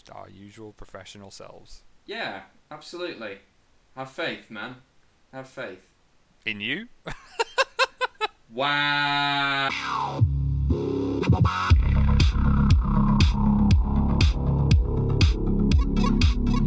Just our usual professional selves. Yeah, absolutely. Have faith, man. Have faith. In you? Wow.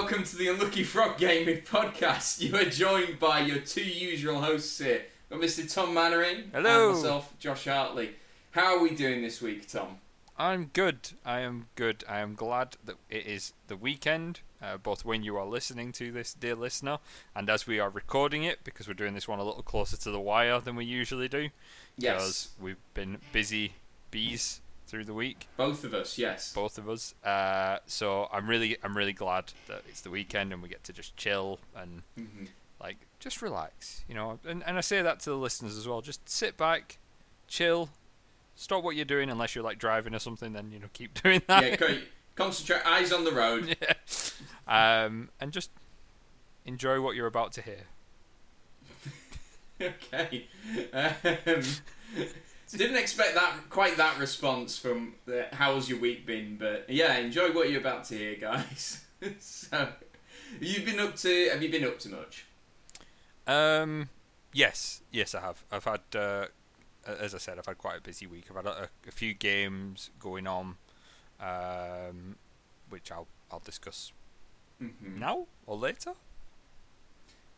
welcome to the Unlucky Frog Gaming Podcast. You are joined by your two usual hosts here. Got Mr. Tom Mannering Hello. and myself, Josh Hartley. How are we doing this week, Tom? I'm good. I am good. I am glad that it is the weekend, uh, both when you are listening to this, dear listener, and as we are recording it, because we're doing this one a little closer to the wire than we usually do. Yes. Because we've been busy bees through the week, Both of us, yes. both of us. Uh, so I'm really, I'm really glad that it's the weekend and we get to just chill and Mhm. like just relax, you know. And and I say that to the listeners as well. Just sit back, chill, stop what you're doing unless you're like driving or something. Then you know keep doing that. Yeah, co- concentrate, eyes on the road. yeah. Um, and just enjoy what you're about to hear. okay. Um, didn't expect that quite that response from the how's your week been, but yeah, enjoy what you're about to hear, guys. so, you've been up to? Have you been up to much? Um, yes, yes, I have. I've had, uh, as I said, I've had quite a busy week. I've had a, a few games going on, um, which I'll I'll discuss Mm-hmm. now or later.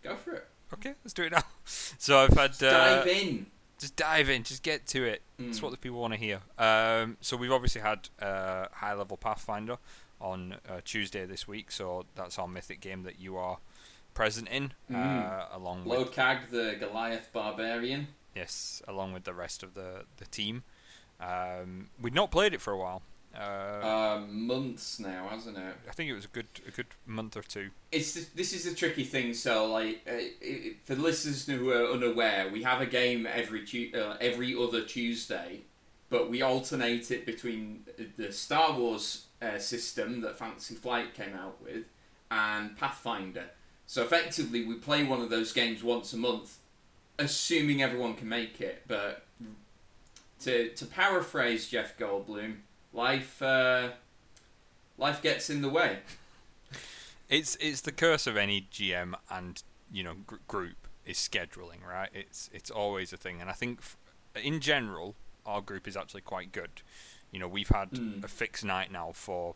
Go for it. Okay, let's do it now. So I've had uh, dive in. Just dive in, just get to it. That's Mm. what the people want to hear. Um, so we've obviously had uh, high level Pathfinder on uh, Tuesday this week. So that's our mythic game that you are present in, uh, Mm. along with Locag, the Goliath barbarian. yes, along with the rest of the the team. Um, we'd not played it for a while. Uh, Um, months now, hasn't it? I think it was a good a good month or two. It's this is a tricky thing. So, like, uh, i for the listeners who are unaware, we have a game every tu- uh, every other Tuesday, but we alternate it between the Star Wars uh, system that Fantasy Flight came out with and Pathfinder. So effectively, we play one of those games once a month, assuming everyone can make it. But to to paraphrase Jeff Goldblum, life uh, life gets in the way. It's it's the curse of any GM and you know gr- group is scheduling, right? It's it's always a thing, and I think f- in general our group is actually quite good. You know, we've had Mm. a fixed night now for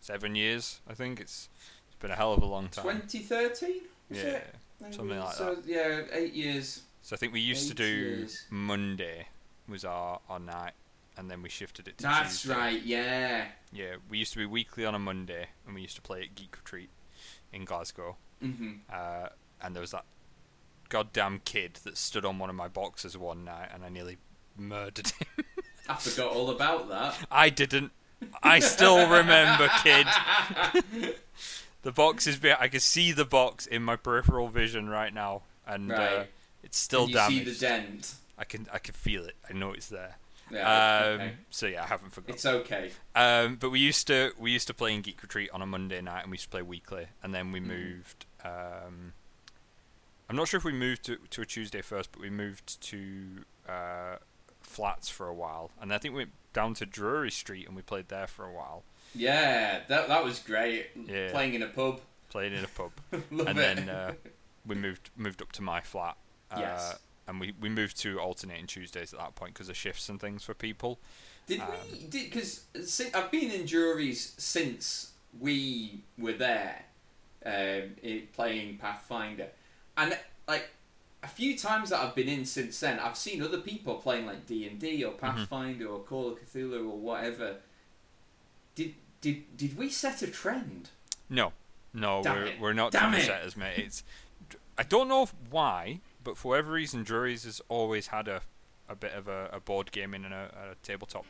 seven years. I think it's it's been a hell of a long time. 2013? Yeah. it? something like so, Yeah, eight years. So I think we used to do years. Monday was our, our night, and then we shifted it to That's Tuesday. right, yeah. Yeah, we used to be weekly on a Monday, and we used to play at Geek Retreat in Glasgow. hmm Uh, and there was that goddamn kid that stood on one of my boxes one night, and I nearly murdered him. I forgot all about that. I didn't. I still remember, kid. The box is. be- I can see the box in my peripheral vision right now, and uh, it's still and you damaged. see the dent. I can. I can feel it. I know it's there. Yeah, um, okay. So yeah, I haven't forgotten. It's okay. Um, but we used to we used to play in Geek Retreat on a Monday night, and we used to play weekly. And then we Mhm. moved. Um, I'm not sure if we moved to to a Tuesday first, but we moved to uh, flats for a while, and I think we went down to Drury Street, and we played there for a while. Yeah, that that was great. Yeah. Playing in a pub. Played in a pub, and it. then uh, we moved moved up to my flat. Uh, Yes. And we, we moved to alternating Tuesdays at that point because of shifts and things for people. Did um, we? Did because I've been in juries since we were there, um, playing Pathfinder, and like a few times that I've been in since then, I've seen other people playing like D and D or Mm-hmm. Pathfinder or Call of Cthulhu or whatever. Did did did we set a trend? No, no, Damn we're it. we're not Damn it. trendsetters, mate. It's I don't know why, but for whatever reason, Juries has always had a, a bit of a, a board gaming and a, a tabletop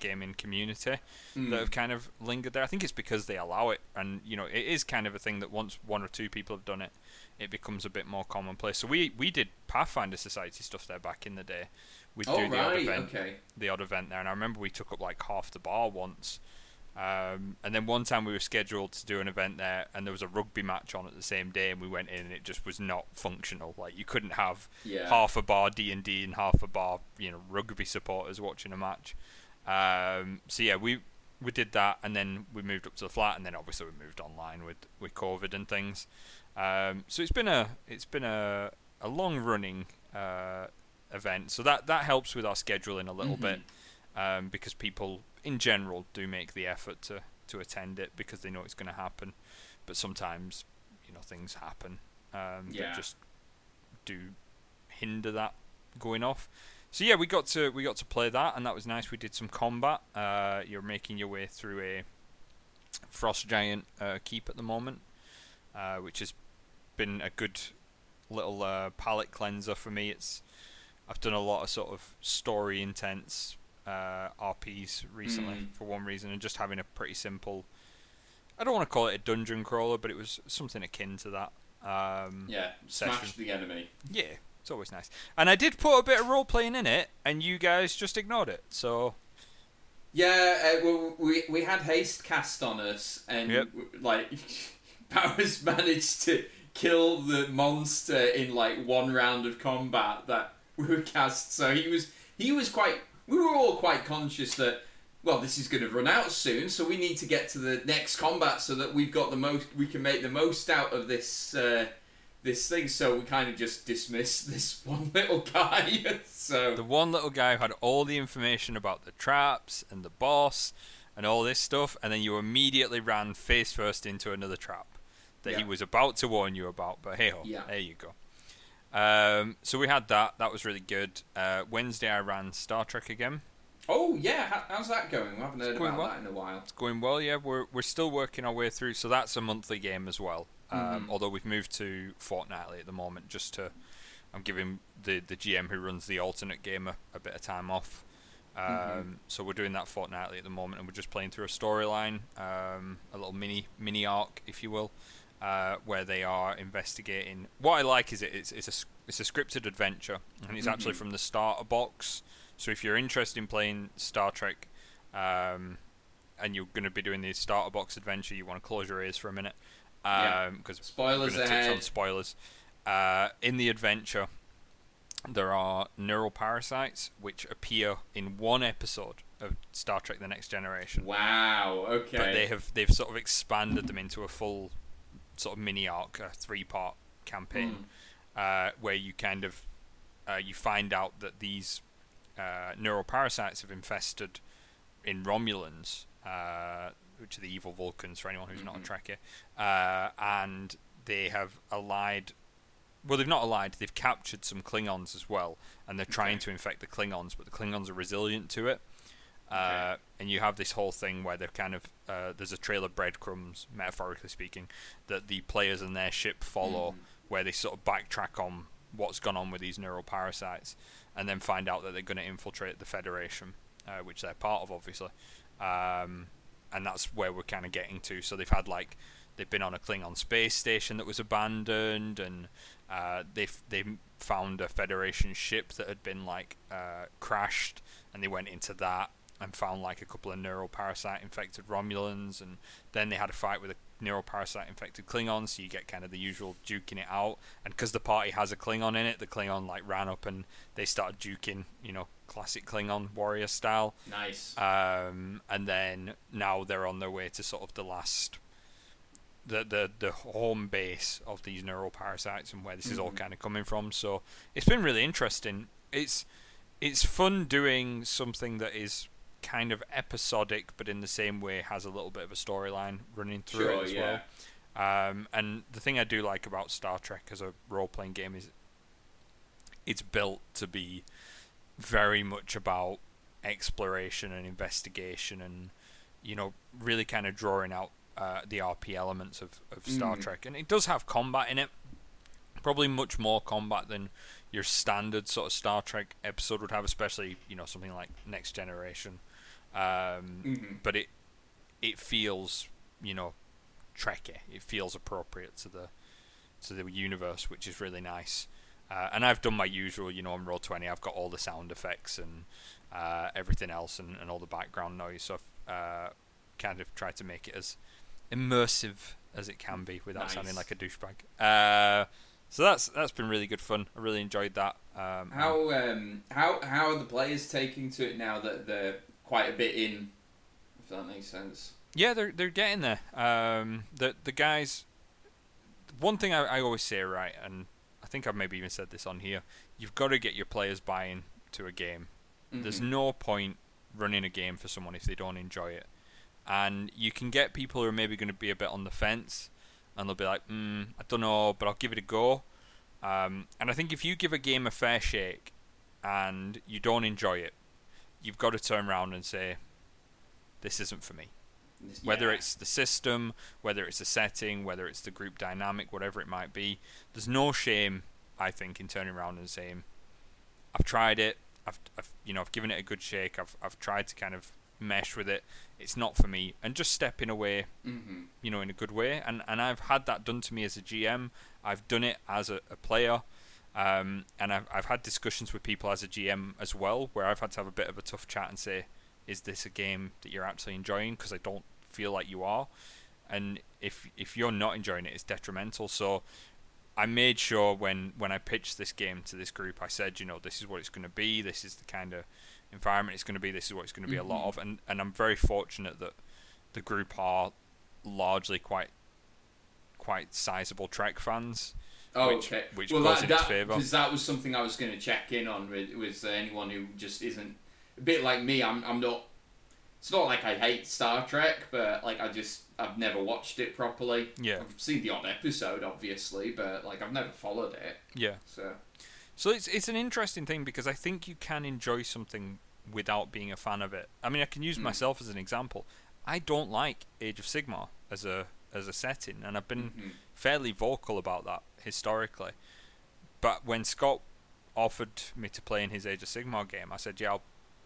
gaming community Mm. that have kind of lingered there. I think it's because they allow it, and you know, it is kind of a thing that once one or two people have done it, it becomes a bit more commonplace. So we we did Pathfinder Society stuff there back in the day. We'd Oh do the odd right, event okay. the odd event there, and I remember we took up like half the bar once, Um, and then one time we were scheduled to do an event there, and there was a rugby match on at the same day, and we went in, and it just was not functional. Like you couldn't have Yeah. half a bar D and D and half a bar, you know, rugby supporters watching a match. Um, so yeah, we we did that, and then we moved up to the flat, and then obviously we moved online with with COVID and things. Um, so it's been a it's been a a long running uh, event, so that that helps with our scheduling a little Mhm. bit um, because people in general do make the effort to to attend it because they know it's going to happen, but sometimes you know things happen um, Yeah. that just do hinder that going off. So yeah, we got to we got to play that, and that was nice. We did some combat. Uh, you're making your way through a frost giant uh, keep at the moment, uh, which has been a good little uh, palate cleanser for me. It's I've done a lot of sort of story intense uh, RPs recently Mm. for one reason, and just having a pretty simple. I don't want to call it a dungeon crawler, but it was something akin to that. Um, Yeah, smash Session. the enemy. yeah, it's always nice. And I did put a bit of role playing in it, and you guys just ignored it. So Yeah, uh, well, we we had haste cast on us, and Yep. like Powers managed to kill the monster in like one round of combat that we were cast. So he was he was quite. We were all quite conscious that well, this is going to run out soon, so we need to get to the next combat so that we've got the most. We can make the most out of this. Uh, this thing, so we kind of just dismissed this one little guy. so the one little guy who had all the information about the traps and the boss and all this stuff, and then you immediately ran face first into another trap that he was about to warn you about. But hey ho, Yeah. there you go. Um, so we had that. That was really good. Uh, Wednesday I ran Star Trek again. Oh yeah, how, how's that going? We haven't heard about well. that in a while. It's going well, yeah. We're we're still working our way through, so that's a monthly game as well. Um, Mhm. Although we've moved to fortnightly at the moment, just to I'm giving the the GM who runs the alternate game a, a bit of time off. Um, Mhm. So we're doing that fortnightly at the moment, and we're just playing through a storyline, um, a little mini mini arc, if you will, uh, where they are investigating. What I like is it it's it's a it's a scripted adventure, and it's actually Mhm. from the starter box. So if you're interested in playing Star Trek, um, and you're going to be doing the starter box adventure, you want to close your ears for a minute, Yeah. because Spoilers going to touch on spoilers. Uh, in the adventure, there are neural parasites which appear in one episode of Star Trek: The Next Generation, Wow. Okay. but they have they've sort of expanded them into a full sort of mini arc, a three-part campaign, Mm. uh, where you kind of uh, you find out that these uh, neural parasites have infested in Romulans, uh, which are the evil Vulcans for anyone who's not a Mhm. Trekkie, uh, and they have allied. Well, they've not allied. They've captured some Klingons as well, and they're trying to infect the Klingons, but the Klingons are resilient to it. Uh, Okay. and you have this whole thing where they're kind of uh, there's a trail of breadcrumbs, metaphorically speaking, that the players and their ship follow, Mhm. where they sort of backtrack on what's gone on with these neural parasites, and then find out that they're going to infiltrate the Federation, uh, which they're part of, obviously. Um, and that's where we're kind of getting to. So they've had like they've been on a Klingon space station that was abandoned, and uh, they've they found a Federation ship that had been like uh, crashed, and they went into that and found like a couple of neural parasite infected Romulans, and then they had a fight with a neural parasite infected Klingon. So you get kind of the usual duking it out, and because the party has a Klingon in it, the Klingon like ran up and they started duking, you know, classic Klingon warrior style. Nice. Um, and then now they're on their way to sort of the last, the the the home base of these neural parasites and where this is all Mhm. kind of coming from. So it's been really interesting. It's it's fun doing something that is kind of episodic, but in the same way has a little bit of a storyline running through Sure. it as Yeah. well. Um, and the thing I do like about Star Trek as a role playing game is it's built to be very much about exploration and investigation and you know really kind of drawing out uh, the RP elements of, of Star Mm. Trek and it does have combat in it probably much more combat than your standard sort of Star Trek episode would have especially you know something like Next Generation um, Mhm. but it it feels you know Trekkie it feels appropriate to the to the universe which is really nice uh, and I've done my usual, you know, on Roll Twenty. I've got all the sound effects and uh, everything else, and, and all the background noise. So I've uh, kind of tried to make it as immersive as it can be without Nice. sounding like a douchebag. Uh, so that's that's been really good fun. I really enjoyed that. Um, How um how how are the players taking to it now that they're quite a bit in? If that makes sense. Yeah, they're they're getting there. Um, the the guys. One thing I, I always say, right, and I think I've maybe even said this on here. You've got to get your players buying to a game. There's Mhm. no point running a game for someone if they don't enjoy it. And you can get people who are maybe going to be a bit on the fence, and they'll be like, mm, I don't know, but I'll give it a go. Um, and I think if you give a game a fair shake, and you don't enjoy it, you've got to turn around and say, this isn't for me whether it's the system, whether it's the setting, whether it's the group dynamic, whatever it might be. There's no shame, I think, in turning around and saying, "I've tried it. I've, I've you know, I've given it a good shake. I've, I've tried to kind of mesh with it. It's not for me." And just stepping away, Mhm. you know, in a good way. And and I've had that done to me as a GM. I've done it as a, a player. Um, and I've, I've had discussions with people as a GM as well, where I've had to have a bit of a tough chat and say, is this a game that you're actually enjoying? Because I don't feel like you are. And if if you're not enjoying it, it's detrimental. So I made sure when, when I pitched this game to this group, I said, you know, this is what it's going to be. This is the kind of environment it's going to be. This is what it's going to be a lot Mhm. of. And, and I'm very fortunate that the group are largely quite quite sizable Trek fans. Oh, which- okay. which well, that, that, favour. Because that was something I was going to check in on with was anyone who just isn't a bit like me. I'm I'm not. It's not like I hate Star Trek, but like I just I've never watched it properly. Yeah, I've seen the odd episode, obviously, but like I've never followed it. yeah. So So it's it's an interesting thing because I think you can enjoy something without being a fan of it. I mean, I can use Mm. myself as an example. I don't like Age of Sigmar as a as a setting, and I've been mhm. fairly vocal about that historically. But when Scott offered me to play in his Age of Sigmar game, I said, "Yeah, I'll,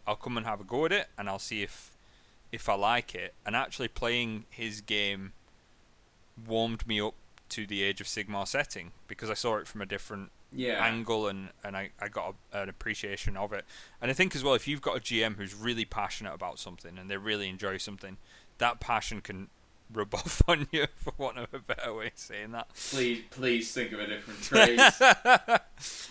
I'll come and have a go at it, and I'll see if if I like it." And actually, playing his game warmed me up to the Age of Sigmar setting because I saw it from a different yeah, angle and, and I, I got a, an appreciation of it. And I think as well, if you've got a GM who's really passionate about something and they really enjoy something, that passion can rub off on you, for want of a better way of saying that. please please think of a different phrase.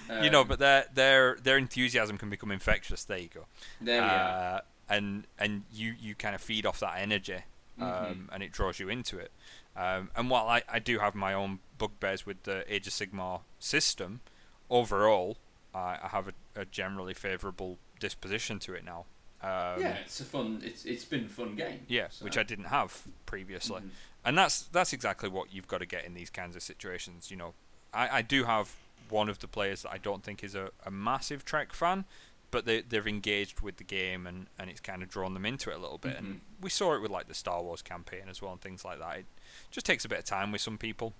you know, Um, but their their their enthusiasm can become infectious. There you go. there we are. Uh, and and you you kind of feed off that energy, um, Mhm. and it draws you into it. Um, and while I, I do have my own bugbears with the Age of Sigmar system, overall I, I have a, a generally favourable disposition to it now. Um, yeah, it's a fun. It's it's been a fun game. yeah, so. which I didn't have previously Mhm. and that's that's exactly what you've got to get in these kinds of situations. You know, I, I do have one of the players that I don't think is a, a massive Trek fan, but they they've engaged with the game and, and it's kind of drawn them into it a little bit. Mhm. And we saw it with like the Star Wars campaign as well and things like that. It just takes a bit of time with some people.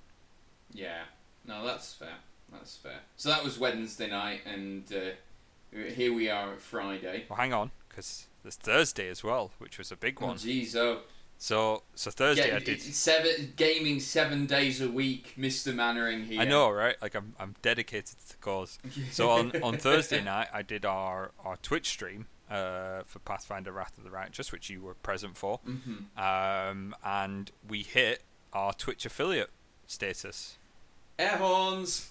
Yeah, no, that's fair. That's fair. So that was Wednesday night, and uh, here we are at Friday. Well, hang on, because there's Thursday as well, which was a big Oh, one. jeez, oh, So so Thursday Ga- I did. seven gaming seven days a week, Mister Mannering here. I know, right? Like I'm I'm dedicated to the cause. So on, on Thursday night, I did our, our Twitch stream uh, for Pathfinder Wrath of the Righteous, which you were present for, hmm um, and we hit our Twitch affiliate status. Air horns.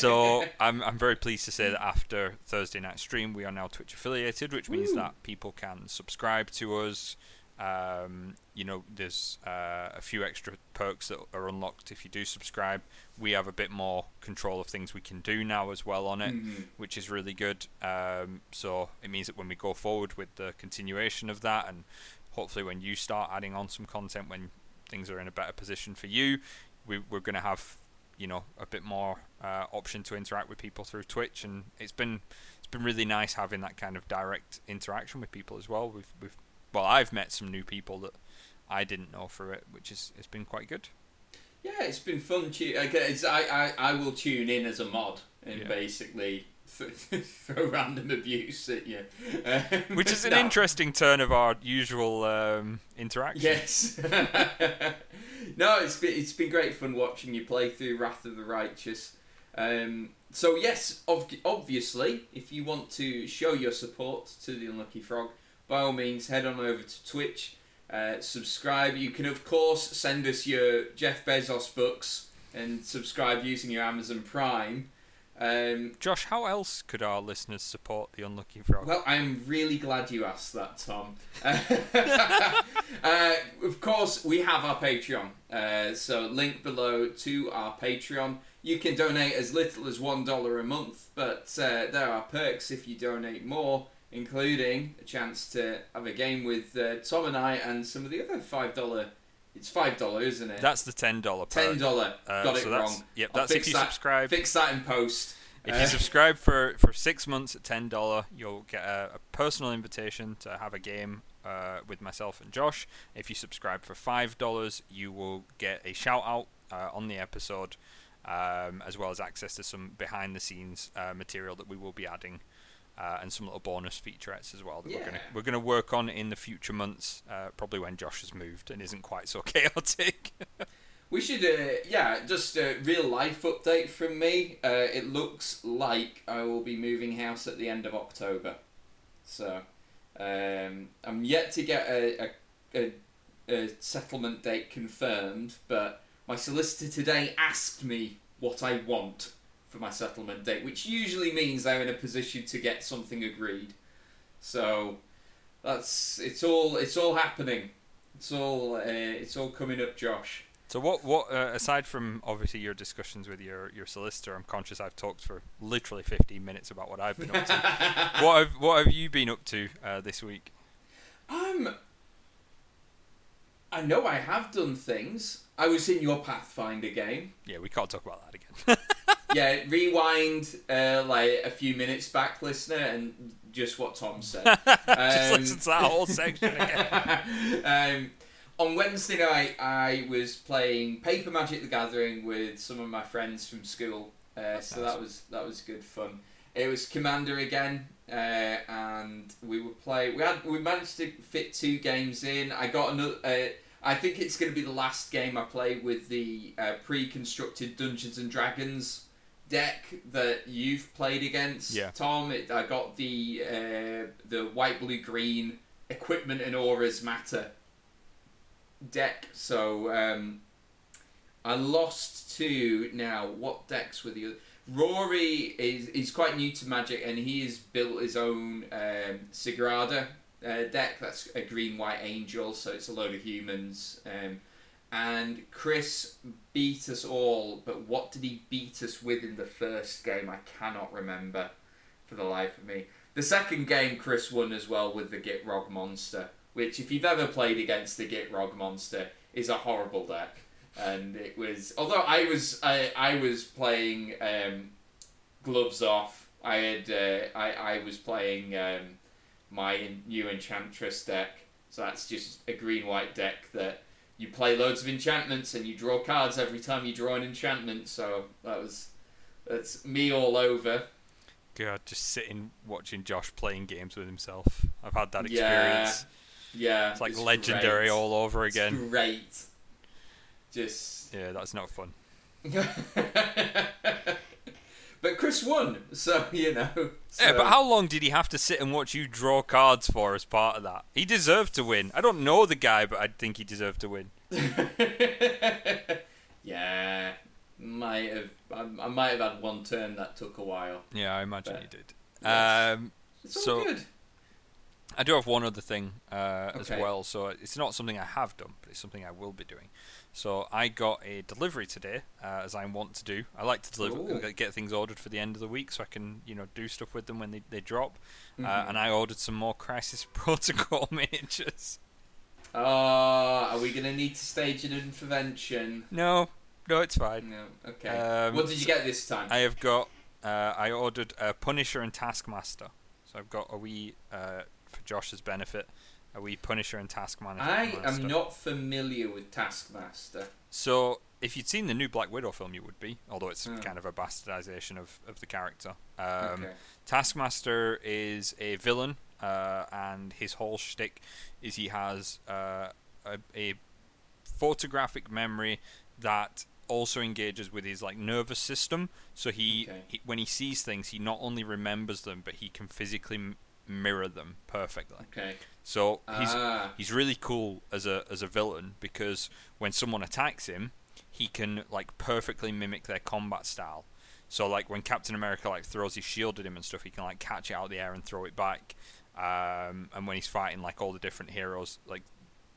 So I'm I'm very pleased to say that after Thursday night stream, we are now Twitch affiliated, which means Woo. that people can subscribe to us. Um, you know, there's uh, a few extra perks that are unlocked if you do subscribe. We have a bit more control of things we can do now as well on it. Mhm. which is really good. Um, so it means that when we go forward with the continuation of that, and hopefully when you start adding on some content, when things are in a better position for you, we, we're going to have you know a bit more uh, option to interact with people through Twitch, and it's been it's been really nice having that kind of direct interaction with people as well. We've we've well, I've met some new people that I didn't know through it, which is it's been quite good. Yeah, it's been fun. Tu- I, I I will tune in as a mod and Yeah. basically throw random abuse at you, Um, Which is an no. interesting turn of our usual um, interaction. Yes. no, it's been it's been great fun watching you play through Wrath of the Righteous. Um, so yes, ob- obviously, if you want to show your support to the Unlucky Frog, by all means, head on over to Twitch, uh, subscribe. You can, of course, send us your Jeff Bezos books and subscribe using your Amazon Prime. Um, Josh, how else could our listeners support the Unlucky Frog? well, I'm really glad you asked that, Tom. uh, of course, we have our Patreon. Uh, so, link below to our Patreon. You can donate as little as $1 a month, but uh, there are perks if you donate more, including a chance to have a game with uh, Tom and I and some of the other $5. It's $5, isn't it? That's the ten dollar. $10. Uh, Got it so wrong. Yep, I'll that's if fix you that- subscribe. Fix that in post. If Uh, you subscribe for, for six months at ten dollar, you'll get a, a personal invitation to have a game uh, with myself and Josh. If you subscribe for five dollars, you will get a shout out uh, on the episode, um, as well as access to some behind the scenes uh, material that we will be adding, uh, and some little bonus featurettes as well that we're gonna we're gonna work on in the future months. Uh, probably when Josh has moved and isn't quite so chaotic. We should, uh, yeah, just a real life update from me. Uh, it looks like I will be moving house at the end of October. So, um, I'm yet to get a, a, a, a settlement date confirmed, but my solicitor today asked me what I want for my settlement date, which usually means I'm in a position to get something agreed. So, that's it's all it's all happening. It's all uh, it's all coming up, Josh. So what what uh, aside from obviously your discussions with your, your solicitor, I'm conscious I've talked for literally 15 minutes about what I've been up to. what have what have you been up to uh, this week? Um, I know I have done things. I was in your Pathfinder game. Yeah, we can't talk about that again. yeah, rewind uh, like a few minutes back, listener, and just what Tom said. Just Um, listen to that whole section again. um, on Wednesday night, I was playing Paper Magic: The Gathering with some of my friends from school. Uh, so that was that was good fun. It was Commander again, uh, and we were play. We had we managed to fit two games in. I got another. Uh, I think it's going to be the last game I play with the uh, pre-constructed Dungeons and Dragons deck that you've played against, Yeah. Tom. It, I got the uh, the white, blue, green equipment and auras matter deck. So um, I lost to now. What decks were the other? Rory is is quite new to Magic, and he has built his own um, Sigarda uh, deck. That's a green white angel, so it's a load of humans. Um, and Chris beat us all, but what did he beat us with in the first game? I cannot remember for the life of me. The second game, Chris won as well with the Gitrog monster, which, if you've ever played against the Gitrog monster, is a horrible deck. And it was, although I was, I, I was playing um, gloves off. I had, uh, I, I was playing um, my new Enchantress deck. So that's just a green white deck that you play loads of enchantments and you draw cards every time you draw an enchantment. So that was that's me all over. God, just sitting watching Josh playing games with himself. I've had that experience. Yeah, yeah It's like legendary great. all over It's again. great. Just Yeah, that's not fun. but Chris won, so you know. Yeah, but how long did he have to sit and watch you draw cards for as part of that? He deserved to win. I don't know the guy, but I think he deserved to win. yeah, might have. I, I might have had one turn that took a while. Yeah, I imagine But- he did. Yes. Um, It's all So- good. I do have one other thing uh, as well. So it's not something I have done, but it's something I will be doing. So I got a delivery today, uh, as I want to do. I like to deliver, Ooh. get things ordered for the end of the week, so I can you know do stuff with them when they, they drop. Uh, Mhm. and I ordered some more Crisis Protocol miniatures. Oh, are we gonna need to stage an intervention? No, no, it's fine. No. Okay. Um, what did you get this time? I have got. Uh, I ordered a Punisher and Taskmaster. So I've got a wee uh, for Josh's benefit, a wee Punisher and Taskmaster. I am not familiar with Taskmaster. So, if you'd seen the new Black Widow film, you would be, although it's Hmm. kind of a bastardization of, of the character. Um, okay. Taskmaster is a villain, uh, and his whole shtick is he has uh, a, a photographic memory that also engages with his like nervous system. So he, Okay. he when he sees things, he not only remembers them, but he can physically mirror them perfectly. Okay. So he's Ah. he's really cool as a as a villain because when someone attacks him, he can like perfectly mimic their combat style. So like when Captain America like throws his shield at him and stuff, he can like catch it out of the air and throw it back. Um, and when he's fighting like all the different heroes, like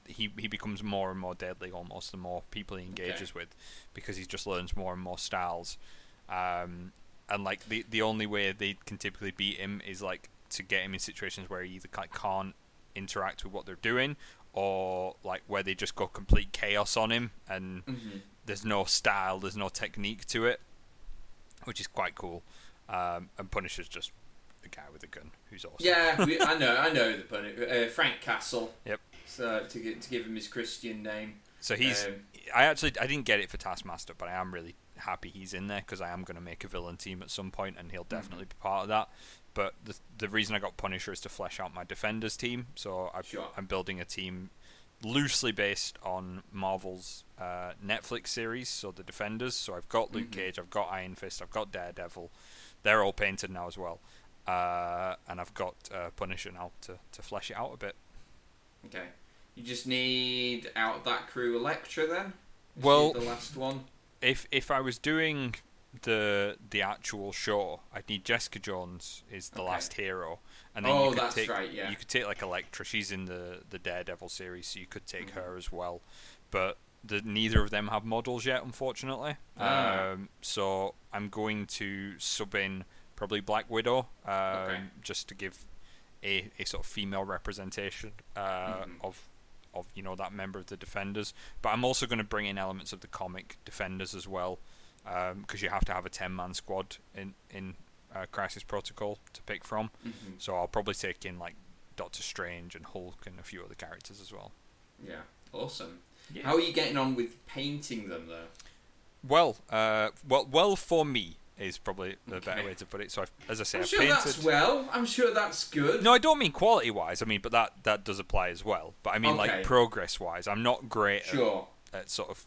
he he becomes more and more deadly almost the more people he engages with, because he just learns more and more styles. Um, and like the the only way they can typically beat him is like to get him in situations where he either like can't interact with what they're doing or like where they just go complete chaos on him and Mhm. there's no style, there's no technique to it, which is quite cool. Um, and Punisher's just a guy with a gun who's awesome. Yeah, we, I know, I know the pun. Uh, Frank Castle. Yep. So to get, to give him his Christian name. So he's. Um, I actually I didn't get it for Taskmaster, but I am really happy he's in there because I am going to make a villain team at some point, and he'll definitely be part of that. But the the reason I got Punisher is to flesh out my Defenders team. So I, Sure. I'm building a team loosely based on Marvel's uh, Netflix series, so the Defenders. So I've got Luke Mhm. Cage, I've got Iron Fist, I've got Daredevil. They're all painted now as well, uh, and I've got uh, Punisher now to to flesh it out a bit. okay. You just need out of that crew Elektra then. Well- the last one. If if I was doing the the actual show, I'd need Jessica Jones is the Okay. last hero, and then Oh, you could that's take right, yeah. you could take like Elektra. She's in the the Daredevil series, so you could take Mhm. her as well. But the, neither of them have models yet, unfortunately. Ah. Um, so I'm going to sub in probably Black Widow, um, Okay. just to give a, a sort of female representation uh, Mhm. of of you know that member of the Defenders. But I'm also going to bring in elements of the comic Defenders as well, because you have to have a ten man squad in in uh, Crisis Protocol to pick from. Mhm. So I'll probably take in like Doctor Strange and Hulk and a few other characters as well. Yeah. Awesome. Yeah. How are you getting on with painting them though? Well, uh, well, well for me is probably the better way to put it. So I've, as I say, I'm I've sure painted. that's well. I'm sure that's good. No, I don't mean quality wise. I mean, but that that does apply as well. But I mean Okay. like progress wise. I'm not great at Sure. at sort of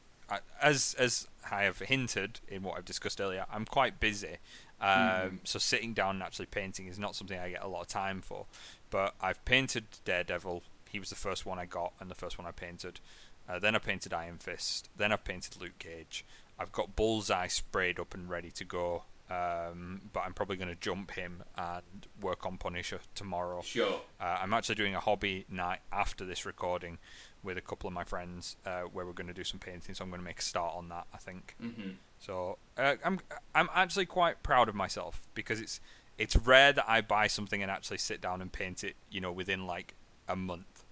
as as I have hinted in what I've discussed earlier, I'm quite busy. Um, Mhm. So sitting down and actually painting is not something I get a lot of time for. But I've painted Daredevil. He was the first one I got and the first one I painted. Uh, then I painted Iron Fist. Then I've painted Luke Cage. I've got Bullseye sprayed up and ready to go. Um, but I'm probably going to jump him and work on Punisher tomorrow. Sure. Uh, I'm actually doing a hobby night after this recording with a couple of my friends uh, where we're going to do some painting. So I'm going to make a start on that. I think. hmm So uh, I'm I'm actually quite proud of myself because it's it's rare that I buy something and actually sit down and paint it. You know, within like a month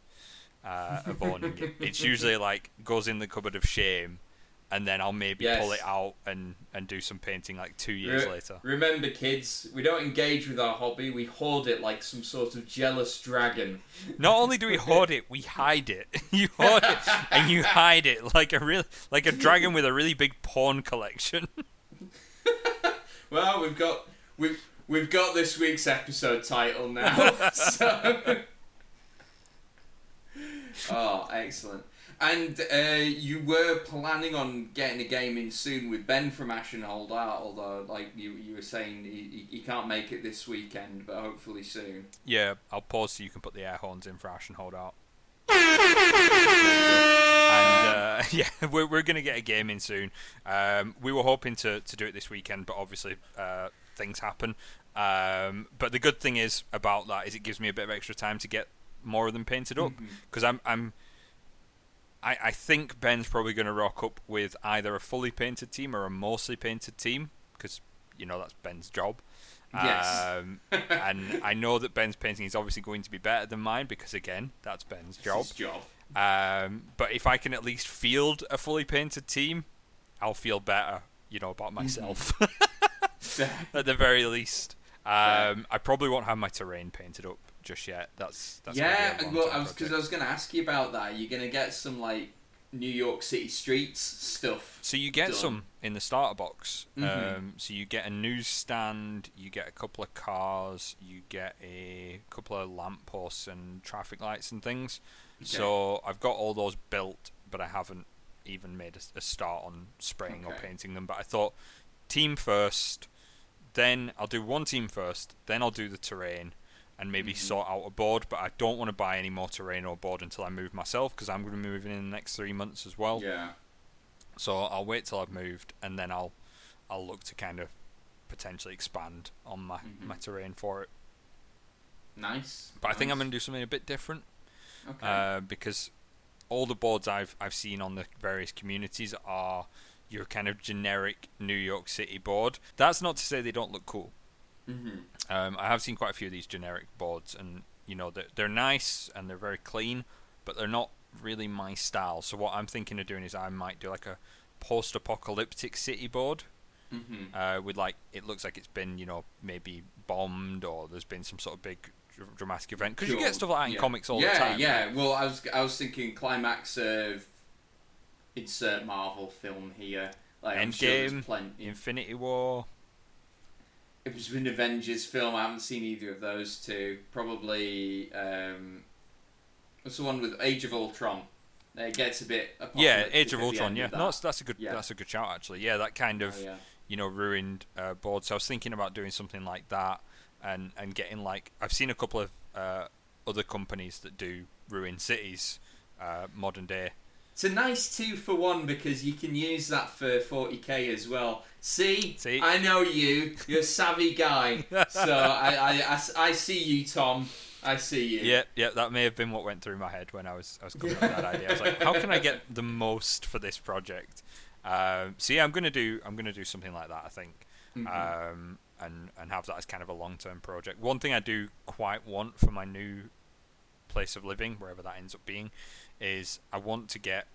uh, of owning it. It's usually like goes in the cupboard of shame. And then I'll maybe pull it out and, and do some painting like two years Re- later. Remember, kids, we don't engage with our hobby. We hoard it like some sort of jealous dragon. Not only do we hoard it, we hide it. you hoard it and you hide it like a real like a dragon with a really big porn collection. Well, we've got we've we've got this week's episode title now. so. oh, excellent! And uh, you were planning on getting a game in soon with Ben from Ashen Hold Out, although, like you you were saying, he, he he can't make it this weekend, but hopefully soon. yeah, I'll pause so you can put the air horns in for Ash and hold out. and uh, yeah, we're, we're going to get a game in soon. Um, we were hoping to, to do it this weekend, but obviously uh, things happen. Um, but the good thing is about that is it gives me a bit of extra time to get more of them painted up because I'm I'm I, I think Ben's probably going to rock up with either a fully painted team or a mostly painted team because you know that's Ben's job. Yes. Um, and I know that Ben's painting is obviously going to be better than mine because again, that's Ben's job. job. Um, but if I can at least field a fully painted team, I'll feel better, you know, about myself at the very least. Um, I probably won't have my terrain painted up just yet. That's that's yeah, well, I was because. I was going to ask you about that. You're going to get some like New York City streets stuff. So you get done. some in the starter box. Mhm. Um, so you get a newsstand, you get a couple of cars, you get a couple of lampposts and traffic lights and things. So I've got all those built, but I haven't even made a, a start on spraying or painting them. But I thought team first, then I'll do one team first, then I'll do the terrain, and maybe Mhm. sort out a board. But I don't want to buy any more terrain or board until I move myself because I'm going to be moving in the next three months as well. Yeah. So I'll wait till I've moved and then I'll I'll look to kind of potentially expand on my, Mhm. my terrain for it. Nice. But I think I'm going to do something a bit different Okay. uh, because all the boards I've I've seen on the various communities are your kind of generic New York City board. That's not to say they don't look cool. Hmm Um, I have seen quite a few of these generic boards, and you know they're, they're nice and they're very clean, but they're not really my style. So what I'm thinking of doing is I might do like a post-apocalyptic city board hmm uh, with like it looks like it's been you know maybe bombed or there's been some sort of big dr- dramatic event because you get stuff like that in Yeah. comics all yeah, the time. Yeah, Well, I was I was thinking climax of insert Marvel film here. Like, I'm sure plenty. Infinity War. It was an Avengers film. I haven't seen either of those two. Probably um, what's the one with Age of Ultron? It gets a bit. Yeah, Age of Ultron. Yeah, of that. no, that's, that's a good Yeah. that's a good shout actually. Yeah, that kind of Oh, yeah. you know ruined uh, board. So I was thinking about doing something like that, and and getting like I've seen a couple of uh, other companies that do ruin cities, uh, modern day. It's a nice two for one because you can use that for 40k as well. See, See? I know you. You're a savvy guy. so I, I, I, I see you, Tom. I see you. Yeah, yeah, that may have been what went through my head when I was I was coming up with that idea. I was like, how can I get the most for this project? Um, so yeah, I'm gonna do I'm gonna do something like that. I think. Mhm. um, and and have that as kind of a long term project. One thing I do quite want for my new place of living, wherever that ends up being, is I want to get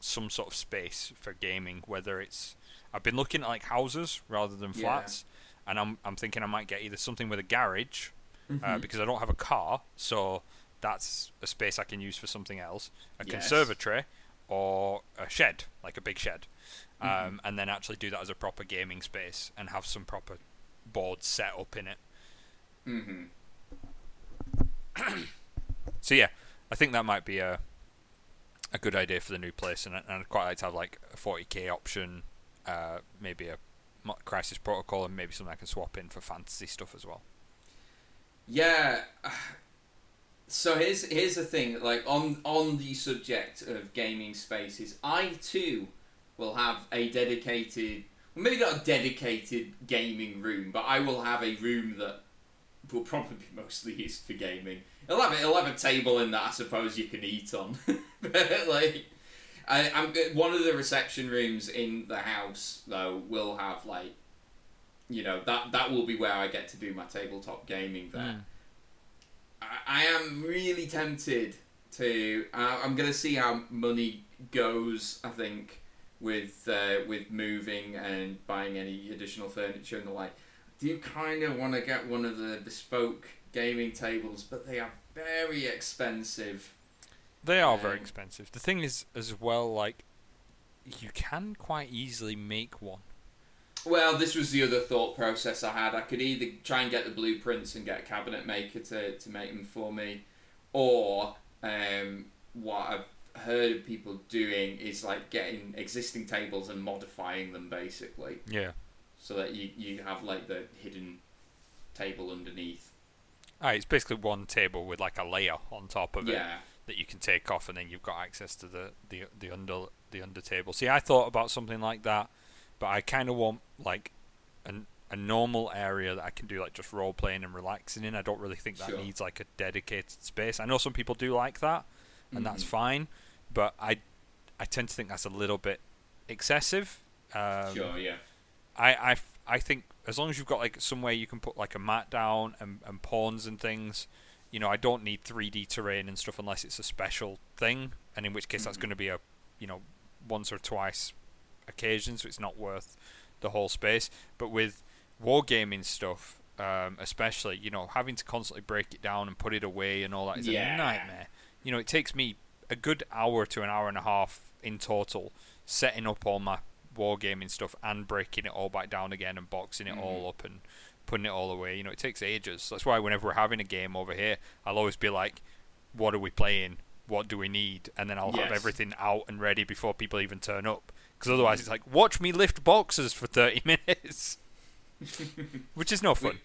some sort of space for gaming. Whether it's I've been looking at like houses rather than Yeah. flats, and I'm I'm thinking I might get either something with a garage uh, Mhm. because I don't have a car, so that's a space I can use for something else, a Yes. conservatory, or a shed, like a big shed, um, Mhm. and then actually do that as a proper gaming space and have some proper boards set up in it. Mhm. So yeah, I think that might be a a good idea for the new place, and, and I'd quite like to have like a 40k option, uh, maybe a Crisis Protocol, and maybe something I can swap in for fantasy stuff as well. Yeah. So here's here's the thing. Like on on the subject of gaming spaces, I too will have a dedicated, well, maybe not a dedicated gaming room, but I will have a room that will probably be mostly used for gaming. It'll have it'll have a table in that I suppose you can eat on. but like, I, I'm one of the reception rooms in the house though will have like, you know that that will be where I get to do my tabletop gaming there. Mm. I, I am really tempted to. Uh, I'm gonna see how money goes. I think with uh, with moving and buying any additional furniture and the like. I Do you kind of want to get one of the bespoke gaming tables, but they are very expensive. They are very Um, expensive. The thing is, as well, like you can quite easily make one. Well, this was the other thought process I had. I could either try and get the blueprints and get a cabinet maker to, to make them for me, or um, what I've heard of people doing is like getting existing tables and modifying them basically, Yeah. so that you, you have like the hidden table underneath. Ah, it's basically one table with like a layer on top of it Yeah. That you can take off, and then you've got access to the the the under the under table. See, I thought about something like that, but I kind of want like an a normal area that I can do like just role playing and relaxing in. I don't really think that Sure. needs like a dedicated space. I know some people do like that, and that's Mhm. fine, but I I tend to think that's a little bit excessive. Um, Sure. Yeah. I, I, I think as long as you've got like somewhere you can put like a mat down and, and pawns and things, you know, I don't need 3D terrain and stuff unless it's a special thing, and in which case that's Mhm. going to be a, you know, once or twice occasion, so it's not worth the whole space. But with wargaming stuff, um, especially, you know, having to constantly break it down and put it away and all that is Yeah. a nightmare. You know, it takes me a good hour to an hour and a half in total setting up all my wargaming stuff and breaking it all back down again and boxing it all Mhm. up and putting it all away. You know, it takes ages. That's why whenever we're having a game over here, I'll always be like, "What are we playing? What do we need?" And then I'll have everything out and ready before people even turn up. Because otherwise, it's like, "Watch me lift boxes for thirty minutes," which is no fun.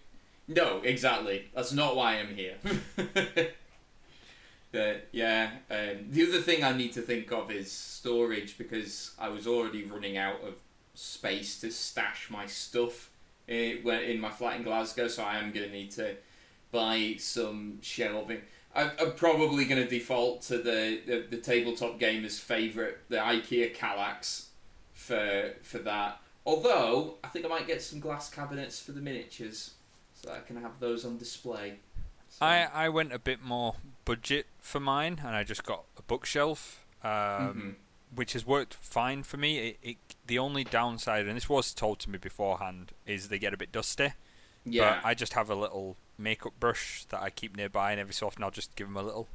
No, exactly. That's not why I'm here. but yeah, um, the other thing I need to think of is storage because I was already running out of space to stash my stuff in, in my flat in Glasgow, so I am going to need to buy some shelving. I'm, probably going to default to the, the, the tabletop gamer's favourite, the IKEA Kallax, for for that. Although I think I might get some glass cabinets for the miniatures, so I can have those on display. So, I I went a bit more budget for mine, and I just got a bookshelf, um, Mhm. Which has worked fine for me. It, it the only downside, and this was told to me beforehand, is they get a bit dusty. yeah, But I just have a little makeup brush that I keep nearby, and every so often I'll just give them a little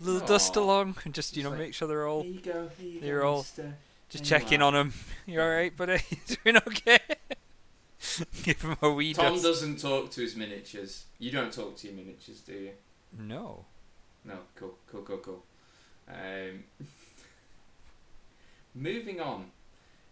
little Aw. dust along, and just you It's know like, make sure they're all here you go, here you they're go, all- mister. just There checking on them. You all right, buddy? Doing okay? give them a wee Tom dust. doesn't talk to his miniatures. You don't talk to your miniatures, do you? No. No, cool, cool, cool, cool. Um, moving on.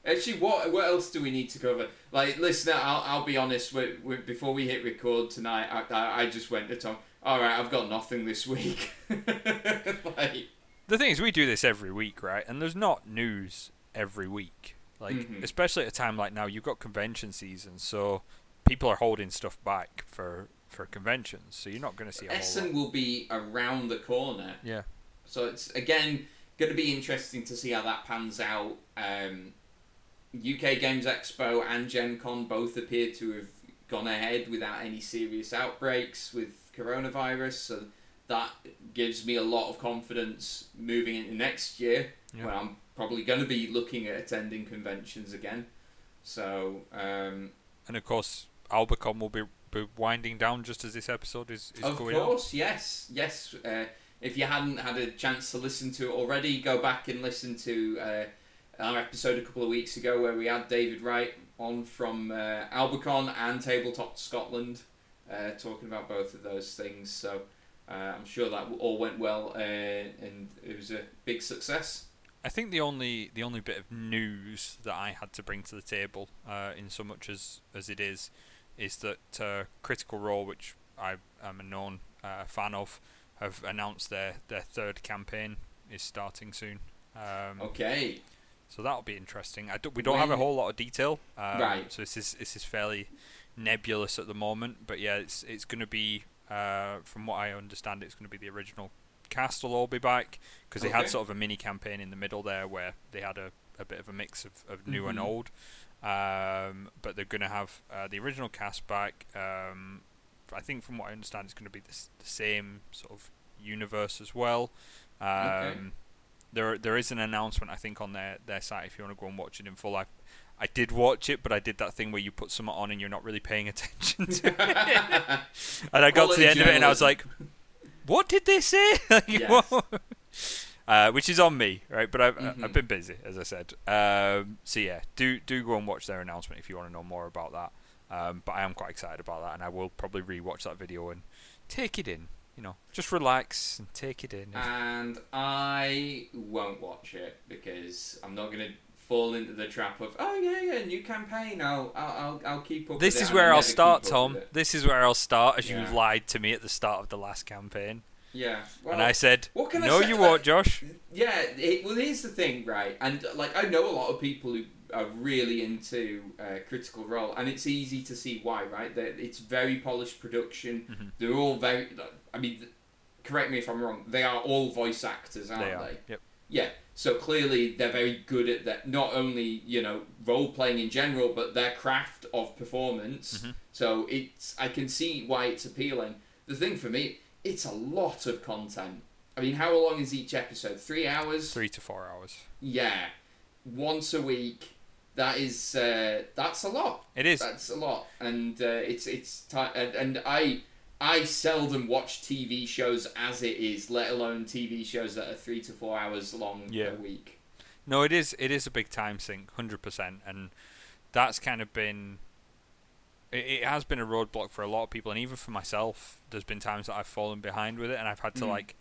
Actually, what what else do we need to cover? Like, listener, I'll, I'll be honest. We, we, before we hit record tonight, I, I, I just went to Tom. All right, I've got nothing this week. like, The thing is, we do this every week, right? And there's not news every week. Like, Mhm. especially at a time like now, you've got convention season, so people are holding stuff back for for conventions. So you're not going to see a whole Essen lot. will be around the corner. Yeah. So it's again going to be interesting to see how that pans out. Um, UK Games Expo and Gen Con both appear to have gone ahead without any serious outbreaks with coronavirus, so that gives me a lot of confidence moving into next year when I'm probably going to be looking at attending conventions again. So um, And of course, Albacon will be, be winding down just as this episode is, is Of going on. course, yes, yes. Uh, if you hadn't had a chance to listen to it already, go back and listen to uh, our episode a couple of weeks ago where we had David Wright on from uh, Albacon and Tabletop Scotland, uh, talking about both of those things. So uh, I'm sure that all went well uh, and it was a big success. I think the only the only bit of news that I had to bring to the table, uh, in so much as as it is, is that Critical Role, which I am a known fan of, have announced their their third campaign is starting soon. Um, Okay, So that'll be interesting. I don't, we don't have a whole lot of detail, um, Right. So this is this is fairly nebulous at the moment. But yeah, it's it's going to be, uh, from what I understand, it's going to be the original cast will all be back because they had sort of a mini campaign in the middle there where they had a, a bit of a mix of, of new and Mhm. old. Um, but they're going to have uh, the original cast back. Um, I think from what I understand, it's going to be the, the same sort of universe as well. Um, Okay. There, there is an announcement I think on their, their site if you want to go and watch it in full. I, I did watch it, but I did that thing where you put something on and you're not really paying attention to it. and I got to the end of it and I was like, "What did they say?" Yes. Uh, which is on me, right? But I've Mhm. I've been busy, as I said. Um, so yeah, do do go and watch their announcement if you want to know more about that. Um, but I am quite excited about that, and I will probably rewatch that video and take it in. You know, just relax and take it in. and I won't watch it because I'm not gonna fall into the trap of oh yeah yeah new campaign I'll I'll I'll, keep up. this is where I I'll start, Tom. This is where I'll start, as Yeah. you lied to me at the start of the last campaign, Yeah, well, and I said, what can I "No, say? you Like, won't, Josh." Yeah, it, well, here's the thing, right? And like, I know a lot of people who are really into uh, Critical Role, and it's easy to see why, right? That it's very polished production. Mhm. They're all very. I mean, th- correct me if I'm wrong. They are all voice actors, aren't They they? Yep. Yeah. So clearly, they're very good at that. Not only you know role playing in general, but their craft of performance. Mhm. So it's. I can see why it's appealing. The thing for me, it's a lot of content. I mean, how long is each episode? Three hours. Three to four hours. Yeah, once a week. That is uh, that's a lot. It is. That's a lot, and uh, it's it's ti and, and I I seldom watch TV shows as it is, let alone TV shows that are three to four hours long Yeah. a week. No, it is. It is a big time sink, hundred percent, and that's kind of been. It, it has been a roadblock for a lot of people, and even for myself. There's been times that I've fallen behind with it, and I've had to Mm. like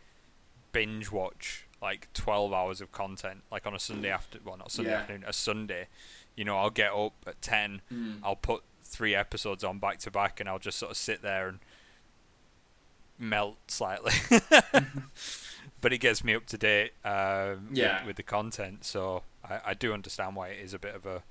binge watch like 12 hours of content, like on a Sunday after, well, not Sunday Yeah. afternoon, a Sunday. You know, I'll get up at 10, Mm. I'll put three episodes on back to back, and I'll just sort of sit there and melt slightly. but it gets me up to date um, Yeah. with, with the content, so I, I do understand why it is a bit of a,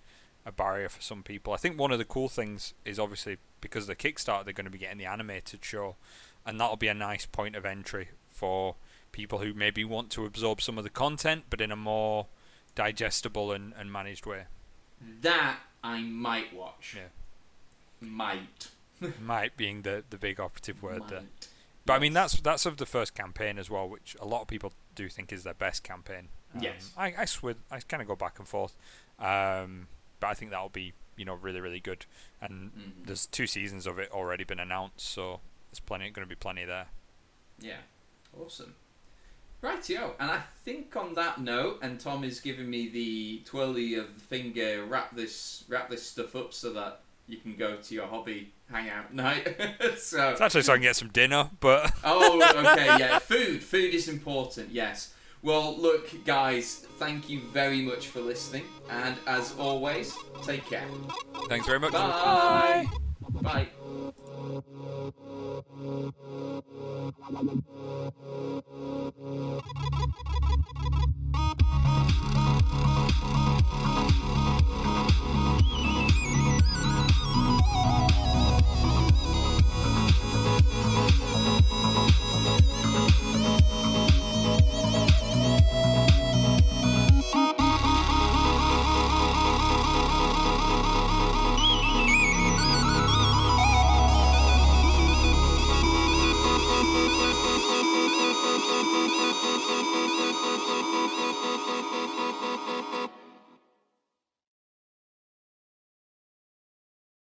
a barrier for some people. I think one of the cool things is obviously because of the Kickstarter, they're going to be getting the animated show, and that'll be a nice point of entry for people who maybe want to absorb some of the content, but in a more digestible and, and managed way. That I might watch. Yeah. Might. Might being the, the big operative word there. Might. But I mean, that's that's of the first campaign as well, which a lot of people do think is their best campaign. Um, Yes. I I, swid, I kind of go back and forth, um, but I think that'll be you know really really good. And Mhm. there's two seasons of it already been announced, so there's plenty going to be plenty there. Yeah. Awesome. Rightio. And I think on that note, and Tom is giving me the twirly of the finger, wrap this wrap this stuff up so that you can go to your hobby hangout night. so It's actually so I can get some dinner, but Oh, okay, yeah. Food. Food is important, yes. Well, look, guys, thank you very much for listening. And as always, take care. thanks very much. Bye. Bye.